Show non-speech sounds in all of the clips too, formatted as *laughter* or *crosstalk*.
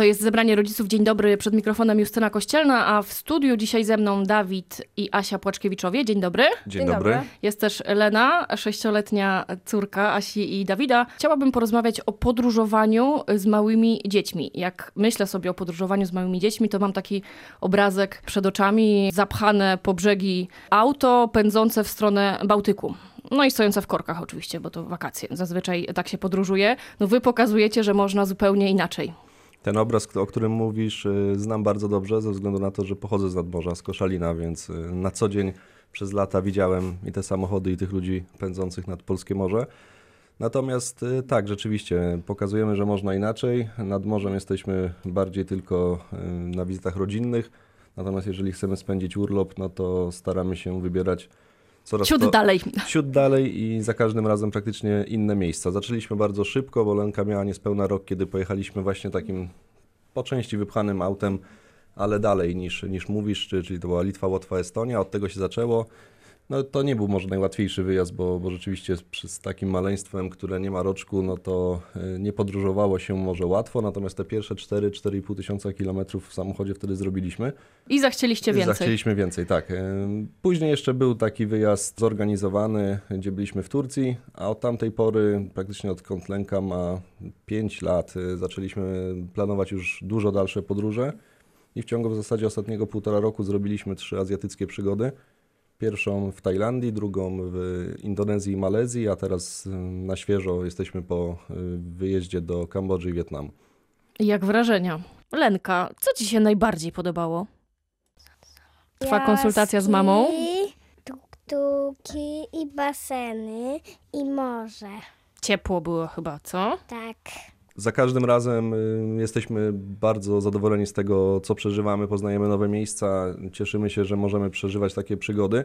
To jest zebranie rodziców. Dzień dobry, przed mikrofonem Justyna Kościelna, a w studiu dzisiaj ze mną Dawid i Asia Płaczkiewiczowie. Dzień dobry. Dzień, Dzień dobry. dobry. Jest też Lena, sześcioletnia córka Asi i Dawida. Chciałabym porozmawiać o podróżowaniu z małymi dziećmi. Jak myślę sobie o podróżowaniu z małymi dziećmi, to mam taki obrazek przed oczami, zapchane po brzegi auto pędzące w stronę Bałtyku. No i stojące w korkach oczywiście, bo to wakacje. Zazwyczaj tak się podróżuje. No wy pokazujecie, że można zupełnie inaczej. Ten obraz, o którym mówisz, y, znam bardzo dobrze, ze względu na to, że pochodzę z nadmorza, z Koszalina, więc y, na co dzień przez lata widziałem i te samochody, i tych ludzi pędzących nad polskie morze. Natomiast y, tak, rzeczywiście, pokazujemy, że można inaczej. Nad morzem jesteśmy bardziej tylko na wizytach rodzinnych. Natomiast jeżeli chcemy spędzić urlop, no to staramy się wybierać coraz ciut to, dalej. Ciut dalej i za każdym razem praktycznie inne miejsca. Zaczęliśmy bardzo szybko, bo Lenka miała niespełna rok, kiedy pojechaliśmy właśnie takim po części wypchanym autem, ale dalej niż, niż mówisz, czyli to była Litwa, Łotwa, Estonia. Od tego się zaczęło. No to nie był może najłatwiejszy wyjazd, bo, bo rzeczywiście z takim maleństwem, które nie ma roczku, no to y, nie podróżowało się może łatwo, natomiast te pierwsze 4-4,5 tysiąca kilometrów w samochodzie wtedy zrobiliśmy. I zachcieliście więcej. Zachcieliśmy więcej, tak. Y, później jeszcze był taki wyjazd zorganizowany, gdzie byliśmy w Turcji, a od tamtej pory, praktycznie odkąd Lęka ma 5 lat, y, zaczęliśmy planować już dużo dalsze podróże i w ciągu w zasadzie ostatniego półtora roku zrobiliśmy trzy azjatyckie przygody. Pierwszą w Tajlandii, drugą w Indonezji i Malezji, a teraz y, na świeżo jesteśmy po y, wyjeździe do Kambodży i Wietnamu. Jak wrażenia? Lenka, co Ci się najbardziej podobało? Trwa konsultacja z mamą? Tuktuki i baseny i morze. Ciepło było chyba, co? Tak. Za każdym razem y, jesteśmy bardzo zadowoleni z tego, co przeżywamy, poznajemy nowe miejsca, cieszymy się, że możemy przeżywać takie przygody.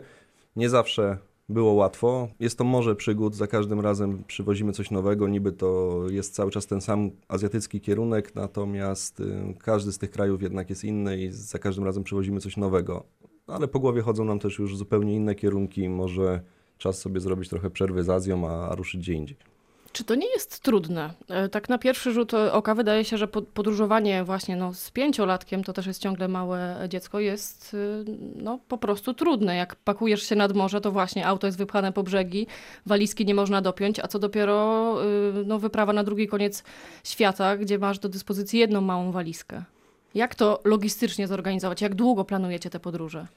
Nie zawsze było łatwo. Jest to morze przygód, za każdym razem przywozimy coś nowego, niby to jest cały czas ten sam azjatycki kierunek, natomiast y, każdy z tych krajów jednak jest inny i za każdym razem przywozimy coś nowego. Ale po głowie chodzą nam też już zupełnie inne kierunki, może czas sobie zrobić trochę przerwy z Azją, a ruszyć gdzie indziej. Czy to nie jest trudne? E, tak na pierwszy rzut oka wydaje się, że podróżowanie właśnie no, z pięciolatkiem, to też jest ciągle małe dziecko, jest y, no, po prostu trudne. Jak pakujesz się nad morze, to właśnie auto jest wypchane po brzegi, walizki nie można dopiąć, a co dopiero y, no, wyprawa na drugi koniec świata, gdzie masz do dyspozycji jedną małą walizkę. Jak to logistycznie zorganizować? Jak długo planujecie te podróże?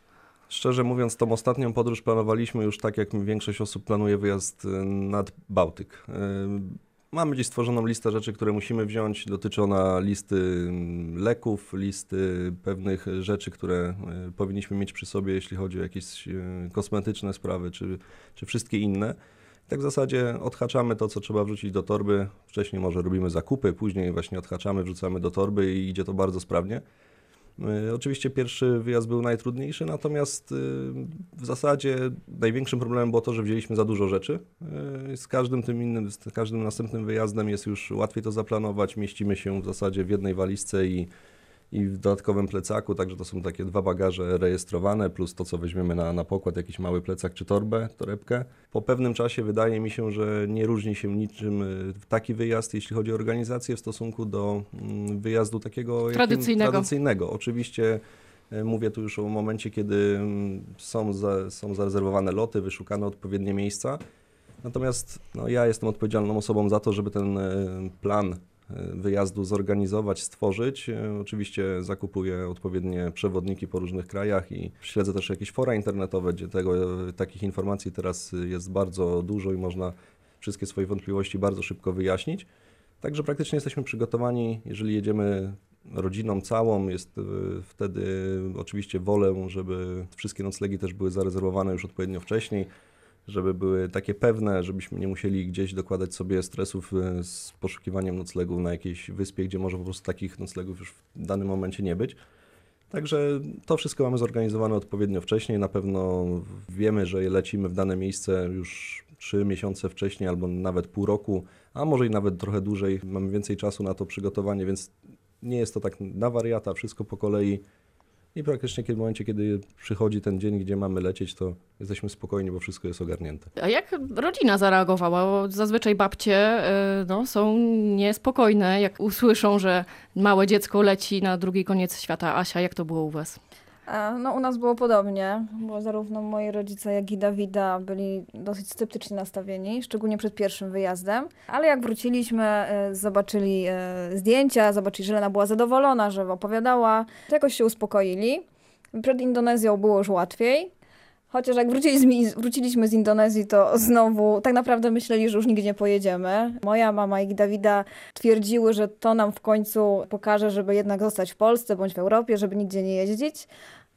Szczerze mówiąc, tą ostatnią podróż planowaliśmy już tak, jak większość osób planuje wyjazd y, nad Bałtyk. Y, mamy gdzieś stworzoną listę rzeczy, które musimy wziąć. Dotyczy ona listy mm, leków, listy pewnych rzeczy, które y, powinniśmy mieć przy sobie, jeśli chodzi o jakieś kosmetyczne sprawy, czy, czy wszystkie inne. Tak w zasadzie odhaczamy to, co trzeba wrzucić do torby. Wcześniej może robimy zakupy, później właśnie odhaczamy, wrzucamy do torby i idzie to bardzo sprawnie. E, oczywiście pierwszy wyjazd był najtrudniejszy, natomiast e, w zasadzie największym problemem było to, że wzięliśmy za dużo rzeczy. E, z każdym tym innym, z każdym następnym wyjazdem jest już łatwiej to zaplanować. Mieścimy się w zasadzie w jednej walizce i i w dodatkowym plecaku, także to są takie dwa bagaże rejestrowane, plus to, co weźmiemy na, na pokład, jakiś mały plecak czy torbę, torebkę. Po pewnym czasie wydaje mi się, że nie różni się niczym y, taki wyjazd, jeśli chodzi o organizację w stosunku do mm, wyjazdu takiego tradycyjnego. tradycyjnego. Oczywiście y, Mówię tu już o momencie, kiedy mm, są, za, są zarezerwowane loty, wyszukane odpowiednie miejsca. Natomiast no, ja jestem odpowiedzialną osobą za to, żeby ten y, plan wyjazdu zorganizować, stworzyć. E, oczywiście zakupuję odpowiednie przewodniki po różnych krajach i śledzę też jakieś fora internetowe, gdzie tego, takich informacji teraz jest bardzo dużo i można wszystkie swoje wątpliwości bardzo szybko wyjaśnić. Także praktycznie jesteśmy przygotowani, jeżeli jedziemy rodziną całą, jest e, wtedy oczywiście wolę, żeby wszystkie noclegi też były zarezerwowane już odpowiednio wcześniej żeby były takie pewne, żebyśmy nie musieli gdzieś dokładać sobie stresów e, z poszukiwaniem noclegu na jakiejś wyspie, gdzie może po prostu takich noclegów już w danym momencie nie być. Także to wszystko mamy zorganizowane odpowiednio wcześniej. Na pewno wiemy, że lecimy w dane miejsce już trzy miesiące wcześniej albo nawet pół roku, a może i nawet trochę dłużej. Mamy więcej czasu na to przygotowanie, więc nie jest to tak na wariata, wszystko po kolei I praktycznie w momencie, kiedy przychodzi ten dzień, gdzie mamy lecieć, to jesteśmy spokojni, bo wszystko jest ogarnięte. A jak rodzina zareagowała? Bo zazwyczaj babcie y, no, są niespokojne, jak usłyszą, że małe dziecko leci na drugi koniec świata. Asia, jak to było u was? E, No, u nas było podobnie, bo zarówno moi rodzice, jak i Dawida byli dosyć sceptycznie nastawieni, szczególnie przed pierwszym wyjazdem. Ale jak wróciliśmy, e, zobaczyli e, zdjęcia, zobaczyli, że Lena była zadowolona, że opowiadała, to jakoś się uspokoili. Przed Indonezją było już łatwiej. Chociaż jak wróciliśmy, wróciliśmy z Indonezji, to znowu tak naprawdę myśleli, że już nigdzie nie pojedziemy. Moja mama i Dawida twierdziły, że to nam w końcu pokaże, żeby jednak zostać w Polsce bądź w Europie, żeby nigdzie nie jeździć.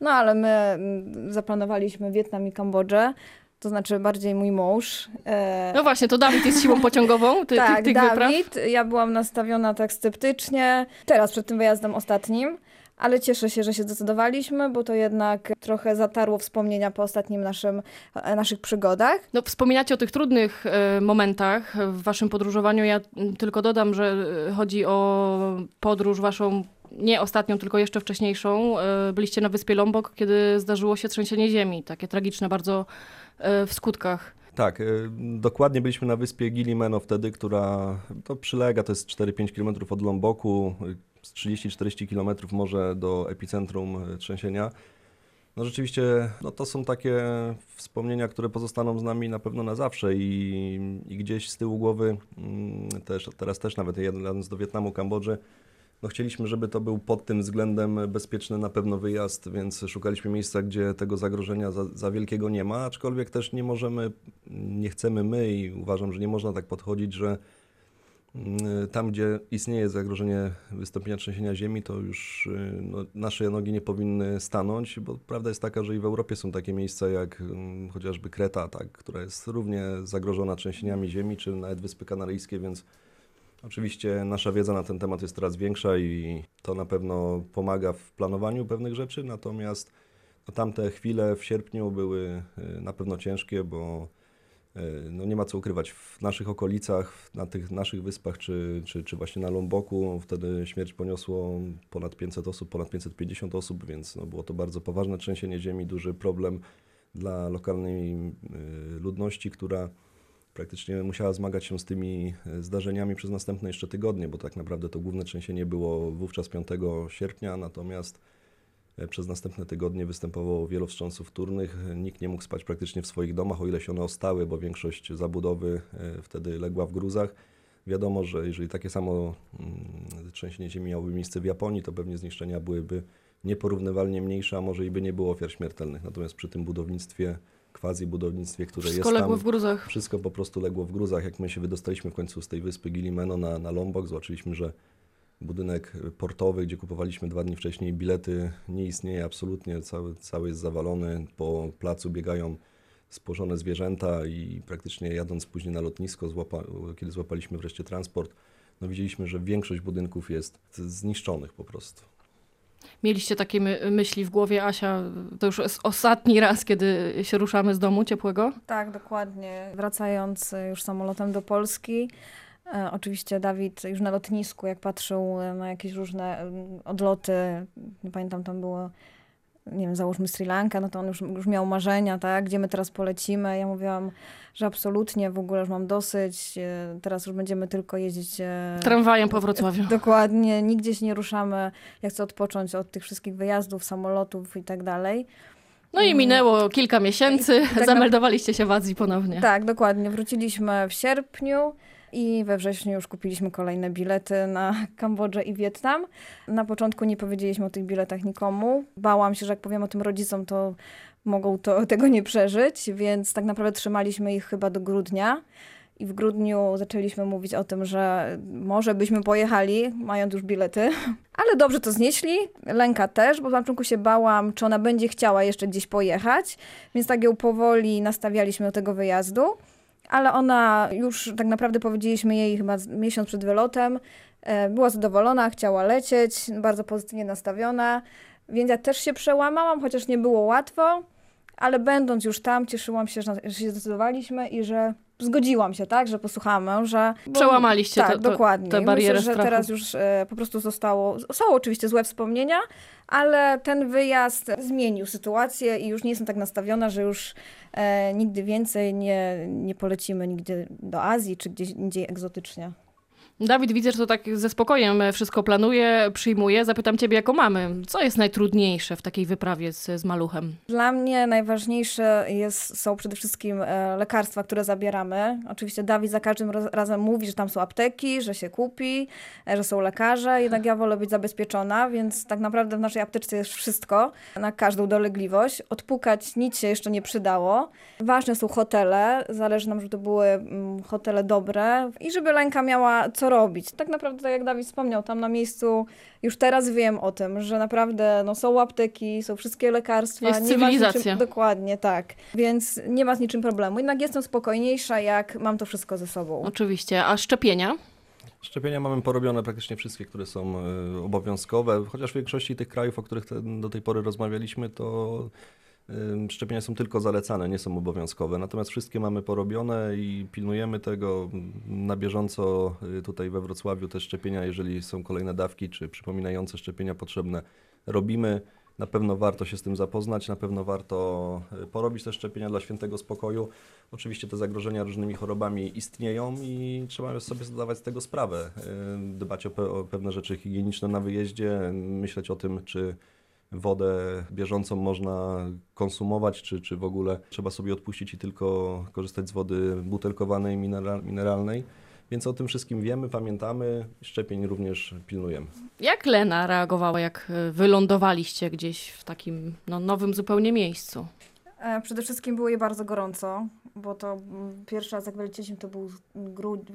No ale my mm, zaplanowaliśmy Wietnam i Kambodżę, to znaczy bardziej mój mąż. E, No właśnie, to Dawid jest siłą pociągową *laughs* ty, tak, tych, tych wypraw. Dawid. Ja byłam nastawiona tak sceptycznie, teraz przed tym wyjazdem ostatnim, ale cieszę się, że się zdecydowaliśmy, bo to jednak trochę zatarło wspomnienia po ostatnim naszym, e, naszych przygodach. No, wspominacie o tych trudnych e, momentach w waszym podróżowaniu. Ja tylko dodam, że e, chodzi o podróż waszą nie ostatnią, tylko jeszcze wcześniejszą. Byliście na wyspie Lombok, kiedy zdarzyło się trzęsienie ziemi, takie tragiczne bardzo w skutkach. Tak, dokładnie byliśmy na wyspie Gilimeno wtedy, która to przylega, to jest 4-5 km od Lomboku, z 30-40 km może do epicentrum y, trzęsienia. No rzeczywiście, no to są takie wspomnienia, które pozostaną z nami na pewno na zawsze i, i gdzieś z tyłu głowy, mm, też, teraz też nawet jadąc do Wietnamu, Kambodży, no chcieliśmy, żeby to był pod tym względem bezpieczny na pewno wyjazd, więc szukaliśmy miejsca, gdzie tego zagrożenia za, za wielkiego nie ma, aczkolwiek też nie możemy, nie chcemy my i uważam, że nie można tak podchodzić, że tam, gdzie istnieje zagrożenie wystąpienia trzęsienia ziemi, to już y, no, nasze nogi nie powinny stanąć, bo prawda jest taka, że i w Europie są takie miejsca jak mm, chociażby Kreta, tak, która jest równie zagrożona trzęsieniami ziemi, czy nawet Wyspy Kanaryjskie, więc Oczywiście nasza wiedza na ten temat jest coraz większa i to na pewno pomaga w planowaniu pewnych rzeczy, natomiast no, tamte chwile w sierpniu były y, na pewno ciężkie, bo y, no, nie ma co ukrywać, w naszych okolicach, na tych naszych wyspach, czy, czy, czy właśnie na Lomboku, wtedy śmierć poniosło ponad 500 osób, ponad 550 osób, więc no, było to bardzo poważne trzęsienie ziemi, duży problem dla lokalnej y, ludności, która praktycznie musiała zmagać się z tymi e, zdarzeniami przez następne jeszcze tygodnie, bo tak naprawdę to główne trzęsienie było wówczas 5 sierpnia, natomiast e, przez następne tygodnie występowało wiele wstrząsów wtórnych. Nikt nie mógł spać praktycznie w swoich domach, o ile się one ostały, bo większość zabudowy e, wtedy legła w gruzach. Wiadomo, że jeżeli takie samo mm, trzęsienie ziemi miałoby miejsce w Japonii, to pewnie zniszczenia byłyby nieporównywalnie mniejsze, a może i by nie było ofiar śmiertelnych. Natomiast przy tym budownictwie quasi budownictwie, które Wszystko jest legło tam. w gruzach. Wszystko po prostu legło w gruzach. Jak my się wydostaliśmy w końcu z tej wyspy Gilimeno na, na Lombok, zobaczyliśmy, że budynek portowy, gdzie kupowaliśmy dwa dni wcześniej bilety, nie istnieje absolutnie. Cały, cały jest zawalony. Po placu biegają spłoszone zwierzęta i praktycznie jadąc później na lotnisko, złapa, kiedy złapaliśmy wreszcie transport, no widzieliśmy, że większość budynków jest zniszczonych po prostu. Mieliście takie my myśli w głowie, Asia, to już jest ostatni raz, kiedy się ruszamy z domu ciepłego? Tak, dokładnie. Wracając e, już samolotem do Polski, oczywiście Dawid już na lotnisku, jak patrzył e, na jakieś różne odloty, nie pamiętam, tam było, nie wiem, załóżmy Sri Lanka, no to on już, już miał marzenia, tak, gdzie my teraz polecimy. Ja mówiłam, że absolutnie w ogóle już mam dosyć, e, teraz już będziemy tylko jeździć... e, Tramwajem po Wrocławiu. *laughs* Dokładnie, nigdzie się nie ruszamy. Ja chcę odpocząć od tych wszystkich wyjazdów, samolotów i tak dalej. No i minęło kilka miesięcy, tak zameldowaliście się w Azji ponownie. Tak, dokładnie. Wróciliśmy w sierpniu i we wrześniu już kupiliśmy kolejne bilety na Kambodżę i Wietnam. Na początku nie powiedzieliśmy o tych biletach nikomu. Bałam się, że jak powiem o tym rodzicom, to mogą to, *laughs* tego nie przeżyć, więc tak naprawdę trzymaliśmy ich chyba do grudnia. I w grudniu zaczęliśmy mówić o tym, że może byśmy pojechali, mając już bilety. *laughs* Ale dobrze to znieśli. Lęka też, bo na początku się bałam, czy ona będzie chciała jeszcze gdzieś pojechać. Więc tak ją powoli nastawialiśmy do tego wyjazdu. Ale ona już tak naprawdę powiedzieliśmy jej chyba miesiąc przed wylotem. e, Była zadowolona, chciała lecieć, bardzo pozytywnie nastawiona. Więc ja też się przełamałam, chociaż nie było łatwo. Ale będąc już tam, cieszyłam się, że się zdecydowaliśmy i że zgodziłam się, tak, że posłuchałam męża. bo- Przełamaliście tak, to- to- dokładnie. tę barierę Myślę, że strachu. teraz już e, po prostu zostało, są oczywiście złe wspomnienia, ale ten wyjazd zmienił sytuację i już nie jestem tak nastawiona, że już e, nigdy więcej nie, nie polecimy nigdy do Azji czy gdzieś indziej egzotycznie. Dawid, widzę, że to tak ze spokojem wszystko planuje, przyjmuje. Zapytam ciebie jako mamy, co jest najtrudniejsze w takiej wyprawie z, z maluchem? Dla mnie najważniejsze jest, są przede wszystkim e, lekarstwa, które zabieramy. Oczywiście Dawid za każdym raz- razem mówi, że tam są apteki, że się kupi, e, że są lekarze, jednak ja wolę być zabezpieczona, więc tak naprawdę w naszej apteczce jest wszystko na każdą dolegliwość. Odpukać nic się jeszcze nie przydało. Ważne są hotele, zależy nam, żeby to były mm, hotele dobre i żeby Lenka miała co robić. Tak naprawdę, tak jak Dawid wspomniał, tam na miejscu już teraz wiem o tym, że naprawdę no, są apteki, są wszystkie lekarstwa. Jest nie ma z cywilizacja. Niczym, dokładnie, tak. Więc nie ma z niczym problemu. Jednak jestem spokojniejsza, jak mam to wszystko ze sobą. Oczywiście. A szczepienia? Szczepienia mamy porobione praktycznie wszystkie, które są e, obowiązkowe, chociaż w większości tych krajów, o których do tej pory rozmawialiśmy, to szczepienia są tylko zalecane, nie są obowiązkowe. Natomiast wszystkie mamy porobione i pilnujemy tego na bieżąco. e, Tutaj we Wrocławiu te szczepienia, jeżeli są kolejne dawki czy przypominające szczepienia potrzebne, robimy. Na pewno warto się z tym zapoznać, na pewno warto e, porobić te szczepienia dla świętego spokoju. Oczywiście te zagrożenia różnymi chorobami istnieją i trzeba sobie zdawać z tego sprawę. Dbać o, pe- o pewne rzeczy higieniczne na wyjeździe, myśleć o tym, czy wodę bieżącą można konsumować, czy, czy w ogóle trzeba sobie odpuścić i tylko korzystać z wody butelkowanej, minera- mineralnej. Więc o tym wszystkim wiemy, pamiętamy, szczepień również pilnujemy. Jak Lena reagowała, jak y, wylądowaliście gdzieś w takim no, nowym zupełnie miejscu? E, Przede wszystkim było jej bardzo gorąco, bo to mm, pierwszy raz jak wylecieliśmy to był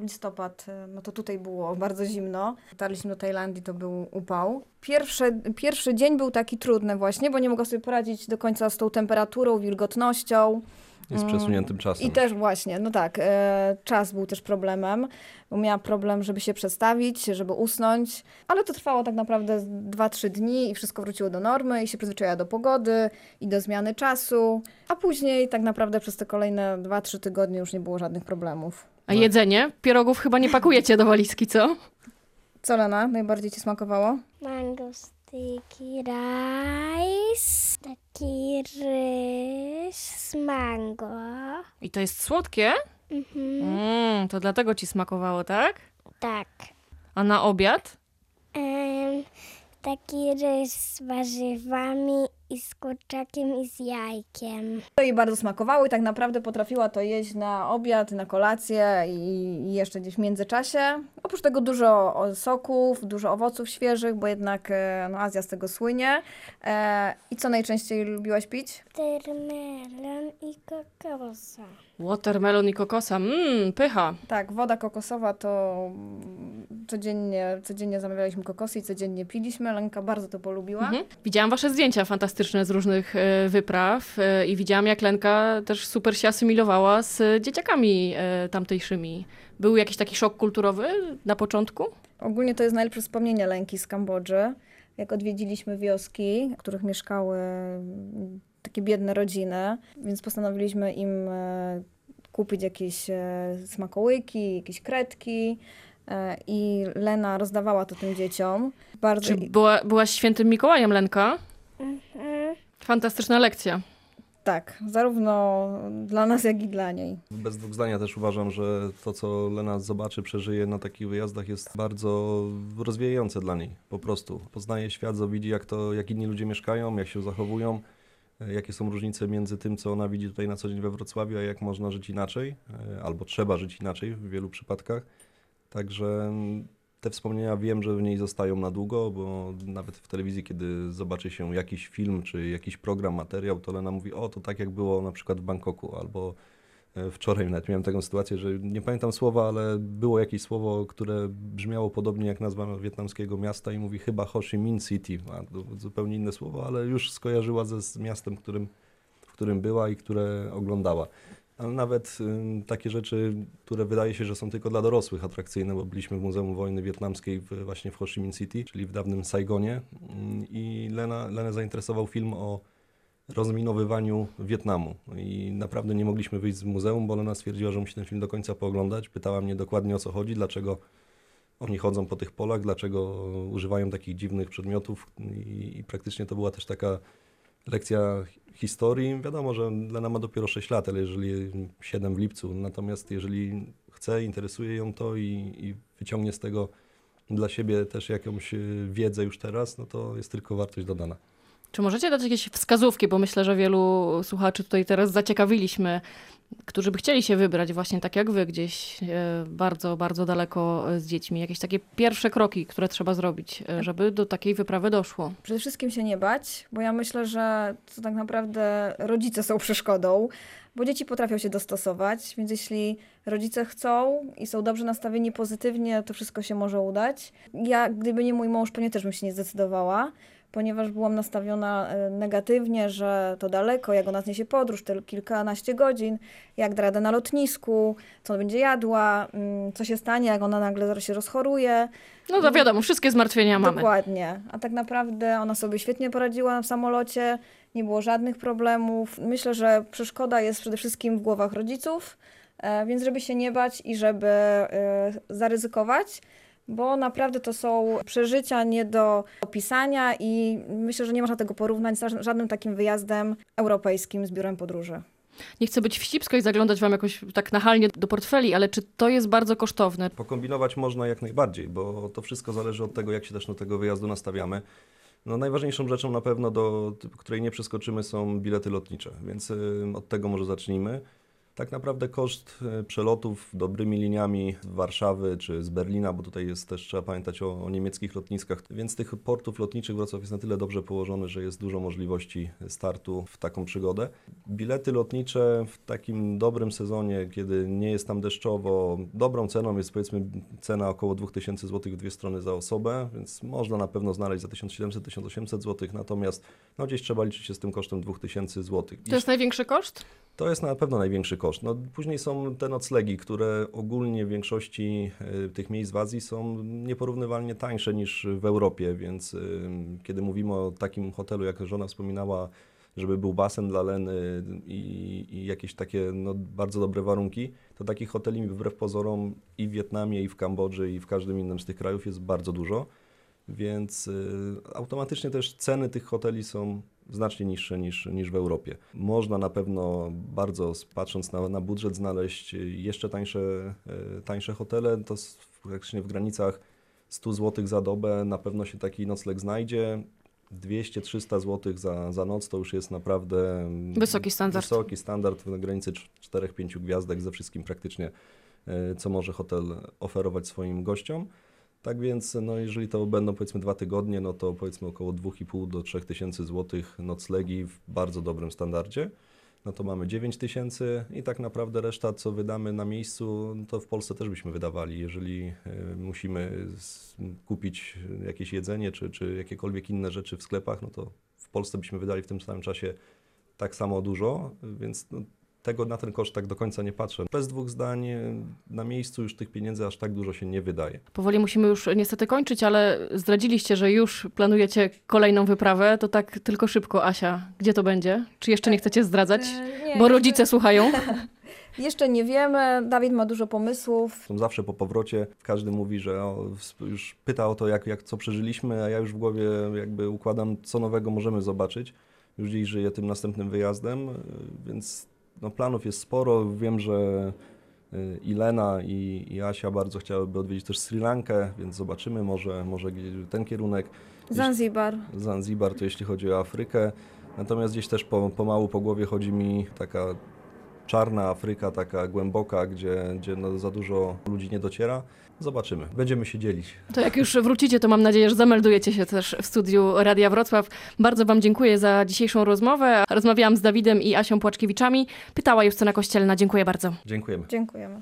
listopad, e, no to tutaj było *laughs* bardzo zimno. Dotarliśmy do Tajlandii, to był upał. Pierwszy, pierwszy dzień był taki trudny właśnie, bo nie mogła sobie poradzić do końca z tą temperaturą, wilgotnością. I z Mm, przesuniętym czasem. I też właśnie, no tak, e, czas był też problemem, bo miała problem, żeby się przestawić, żeby usnąć, ale to trwało tak naprawdę 2-3 dni i wszystko wróciło do normy i się przyzwyczaiła do pogody i do zmiany czasu, a później tak naprawdę przez te kolejne 2-3 tygodnie już nie było żadnych problemów. A jedzenie? Pierogów chyba nie pakujecie do walizki, co? Co Lena, najbardziej Ci smakowało? Mango sticky rice, taki ryż z mango. I to jest słodkie? Mm, to dlatego ci smakowało, tak? Tak. A na obiad? Em, taki ryż z warzywami i z kurczakiem i z jajkiem. To jej bardzo smakowało i tak naprawdę potrafiła to jeść na obiad, na kolację i i jeszcze gdzieś w międzyczasie. Oprócz tego dużo soków, dużo owoców świeżych, bo jednak e, no, Azja z tego słynie. E, I co najczęściej lubiłaś pić? Termelon i kokosa. Watermelon i kokosa. Mmm, pycha. Tak, woda kokosowa to codziennie, codziennie zamawialiśmy kokosy i codziennie piliśmy. Lenka bardzo to polubiła. Mhm. Widziałam wasze zdjęcia fantastyczne z różnych e, wypraw e, i widziałam, jak Lenka też super się asymilowała z dzieciakami e, tamtejszymi. Był jakiś taki szok kulturowy na początku? Ogólnie to jest najlepsze wspomnienie Lenki z Kambodży. Jak odwiedziliśmy wioski, w których mieszkały takie biedne rodziny, więc postanowiliśmy im e, kupić jakieś e, smakołyki, jakieś kredki e, i Lena rozdawała to tym dzieciom. Bardzo Czy była, byłaś świętym Mikołajem, Lenka? Mhm. Fantastyczna lekcja. Tak, zarówno dla nas, jak i dla niej. Bez dwóch zdania też uważam, że to, co Lena zobaczy, przeżyje na takich wyjazdach jest bardzo rozwijające dla niej. Po prostu poznaje świat, widzi jak, to, jak inni ludzie mieszkają, jak się zachowują, e, jakie są różnice między tym, co ona widzi tutaj na co dzień we Wrocławiu, a jak można żyć inaczej, e, albo trzeba żyć inaczej w wielu przypadkach. Także mm, te wspomnienia wiem, że w niej zostają na długo, bo nawet w telewizji, kiedy zobaczy się jakiś film czy jakiś program, materiał, to Lena mówi, o to tak jak było na przykład w Bangkoku albo E, Wczoraj nawet miałem taką sytuację, że nie pamiętam słowa, ale było jakieś słowo, które brzmiało podobnie jak nazwa wietnamskiego miasta i mówi chyba Ho Chi Minh City. A zupełnie inne słowo, ale już skojarzyła ze z miastem, którym, w którym była i które oglądała. Ale nawet takie rzeczy, które wydaje się, że są tylko dla dorosłych atrakcyjne, bo byliśmy w Muzeum Wojny Wietnamskiej w, właśnie w Ho Chi Minh City, czyli w dawnym Saigonie Ym, i Lena, Lenę zainteresował film o rozminowywaniu Wietnamu. I naprawdę nie mogliśmy wyjść z muzeum, bo ona stwierdziła, że musi ten film do końca pooglądać. Pytała mnie dokładnie o co chodzi, dlaczego oni chodzą po tych polach, dlaczego używają takich dziwnych przedmiotów i, i praktycznie to była też taka lekcja historii. Wiadomo, że Lena ma dopiero 6 lat, ale jeżeli 7 w lipcu, natomiast jeżeli chce, interesuje ją to i, i wyciągnie z tego dla siebie też jakąś y, wiedzę już teraz, no to jest tylko wartość dodana. Czy możecie dać jakieś wskazówki, bo myślę, że wielu słuchaczy tutaj teraz zaciekawiliśmy, którzy by chcieli się wybrać właśnie tak jak wy, gdzieś e, bardzo, bardzo daleko e, z dziećmi. Jakieś takie pierwsze kroki, które trzeba zrobić, e, żeby do takiej wyprawy doszło. Przede wszystkim się nie bać, bo ja myślę, że to tak naprawdę rodzice są przeszkodą, bo dzieci potrafią się dostosować, więc jeśli rodzice chcą i są dobrze nastawieni pozytywnie, to wszystko się może udać. Ja, gdyby nie mój mąż, pewnie też bym się nie zdecydowała, ponieważ byłam nastawiona e, negatywnie, że to daleko, jak ona zniesie podróż, to kilkanaście godzin, jak da radę na lotnisku, co będzie jadła, mm, co się stanie, jak ona nagle się rozchoruje. No to wiadomo, wszystkie zmartwienia mamy. Dokładnie. A tak naprawdę ona sobie świetnie poradziła w samolocie, nie było żadnych problemów. Myślę, że przeszkoda jest przede wszystkim w głowach rodziców, e, więc żeby się nie bać i żeby e, zaryzykować, bo naprawdę to są przeżycia nie do opisania i myślę, że nie można tego porównać z ża- żadnym takim wyjazdem europejskim z biurem podróży. Nie chcę być wścibska i zaglądać wam jakoś tak nachalnie do portfeli, ale czy to jest bardzo kosztowne? Pokombinować można jak najbardziej, bo to wszystko zależy od tego, jak się też do tego wyjazdu nastawiamy. No, najważniejszą rzeczą na pewno, do której nie przeskoczymy, są bilety lotnicze, więc od tego może zacznijmy. Tak naprawdę koszt y, przelotów dobrymi liniami z Warszawy czy z Berlina, bo tutaj jest też trzeba pamiętać o, o niemieckich lotniskach, więc tych portów lotniczych Wrocław jest na tyle dobrze położony, że jest dużo możliwości startu w taką przygodę. Bilety lotnicze w takim dobrym sezonie, kiedy nie jest tam deszczowo, dobrą ceną jest powiedzmy cena około 2000 zł w dwie strony za osobę, więc można na pewno znaleźć za 1700-1800 zł, natomiast no, gdzieś trzeba liczyć się z tym kosztem 2000 zł. To jest największy koszt? To jest na pewno największy koszt. No, później są te noclegi, które ogólnie w większości y, tych miejsc w Azji są nieporównywalnie tańsze niż w Europie, więc y, kiedy mówimy o takim hotelu, jak żona wspominała, żeby był basen dla Leny i, i jakieś takie no, bardzo dobre warunki, to takich hoteli wbrew pozorom i w Wietnamie, i w Kambodży, i w każdym innym z tych krajów jest bardzo dużo. Więc y, automatycznie też ceny tych hoteli są znacznie niższe niż, niż w Europie. Można na pewno bardzo, patrząc na, na budżet, znaleźć jeszcze tańsze, y, tańsze hotele. To praktycznie w granicach 100 zł za dobę na pewno się taki nocleg znajdzie. 200-300 zł za, za noc to już jest naprawdę mm, Wysoki standard. Wysoki standard na granicy 4-5 gwiazdek ze wszystkim praktycznie, e, co może hotel oferować swoim gościom. Tak więc, no jeżeli to będą powiedzmy dwa tygodnie, no to powiedzmy około 2,5 do 3 tysięcy złotych noclegi w bardzo dobrym standardzie. No to mamy 9 tysięcy i tak naprawdę reszta, co wydamy na miejscu, to w Polsce też byśmy wydawali. Jeżeli e, musimy kupić jakieś jedzenie czy, czy jakiekolwiek inne rzeczy w sklepach, no to w Polsce byśmy wydali w tym samym czasie tak samo dużo, więc no, tego na ten koszt tak do końca nie patrzę. Bez dwóch zdań e, na miejscu już tych pieniędzy aż tak dużo się nie wydaje. Powoli musimy już niestety kończyć, ale zdradziliście, że już planujecie kolejną wyprawę. To tak tylko szybko, Asia. Gdzie to będzie? Czy jeszcze nie chcecie zdradzać? E, nie, Bo rodzice słuchają. *laughs* *laughs* Jeszcze nie wiemy. Dawid ma dużo pomysłów. Są zawsze po powrocie, każdy mówi, że o, już pyta o to, jak, jak co przeżyliśmy, a ja już w głowie jakby układam, co nowego możemy zobaczyć. Już dziś żyję tym następnym wyjazdem, y, więc no, planów jest sporo. Wiem, że y, i Lena i, i Asia bardzo chciałyby odwiedzić też Sri Lankę, więc zobaczymy może, może ten kierunek. Zanzibar. Zanzibar to jeśli chodzi o Afrykę. Natomiast gdzieś też po, pomału po głowie chodzi mi taka czarna Afryka, taka głęboka, gdzie, gdzie no za dużo ludzi nie dociera. Zobaczymy, będziemy się dzielić. To jak już wrócicie, to mam nadzieję, że zameldujecie się też w studiu Radia Wrocław. Bardzo Wam dziękuję za dzisiejszą rozmowę. Rozmawiałam z Dawidem i Asią Płaczkiewiczami. Pytała Justyna Kościelna. Dziękuję bardzo. Dziękujemy. Dziękujemy.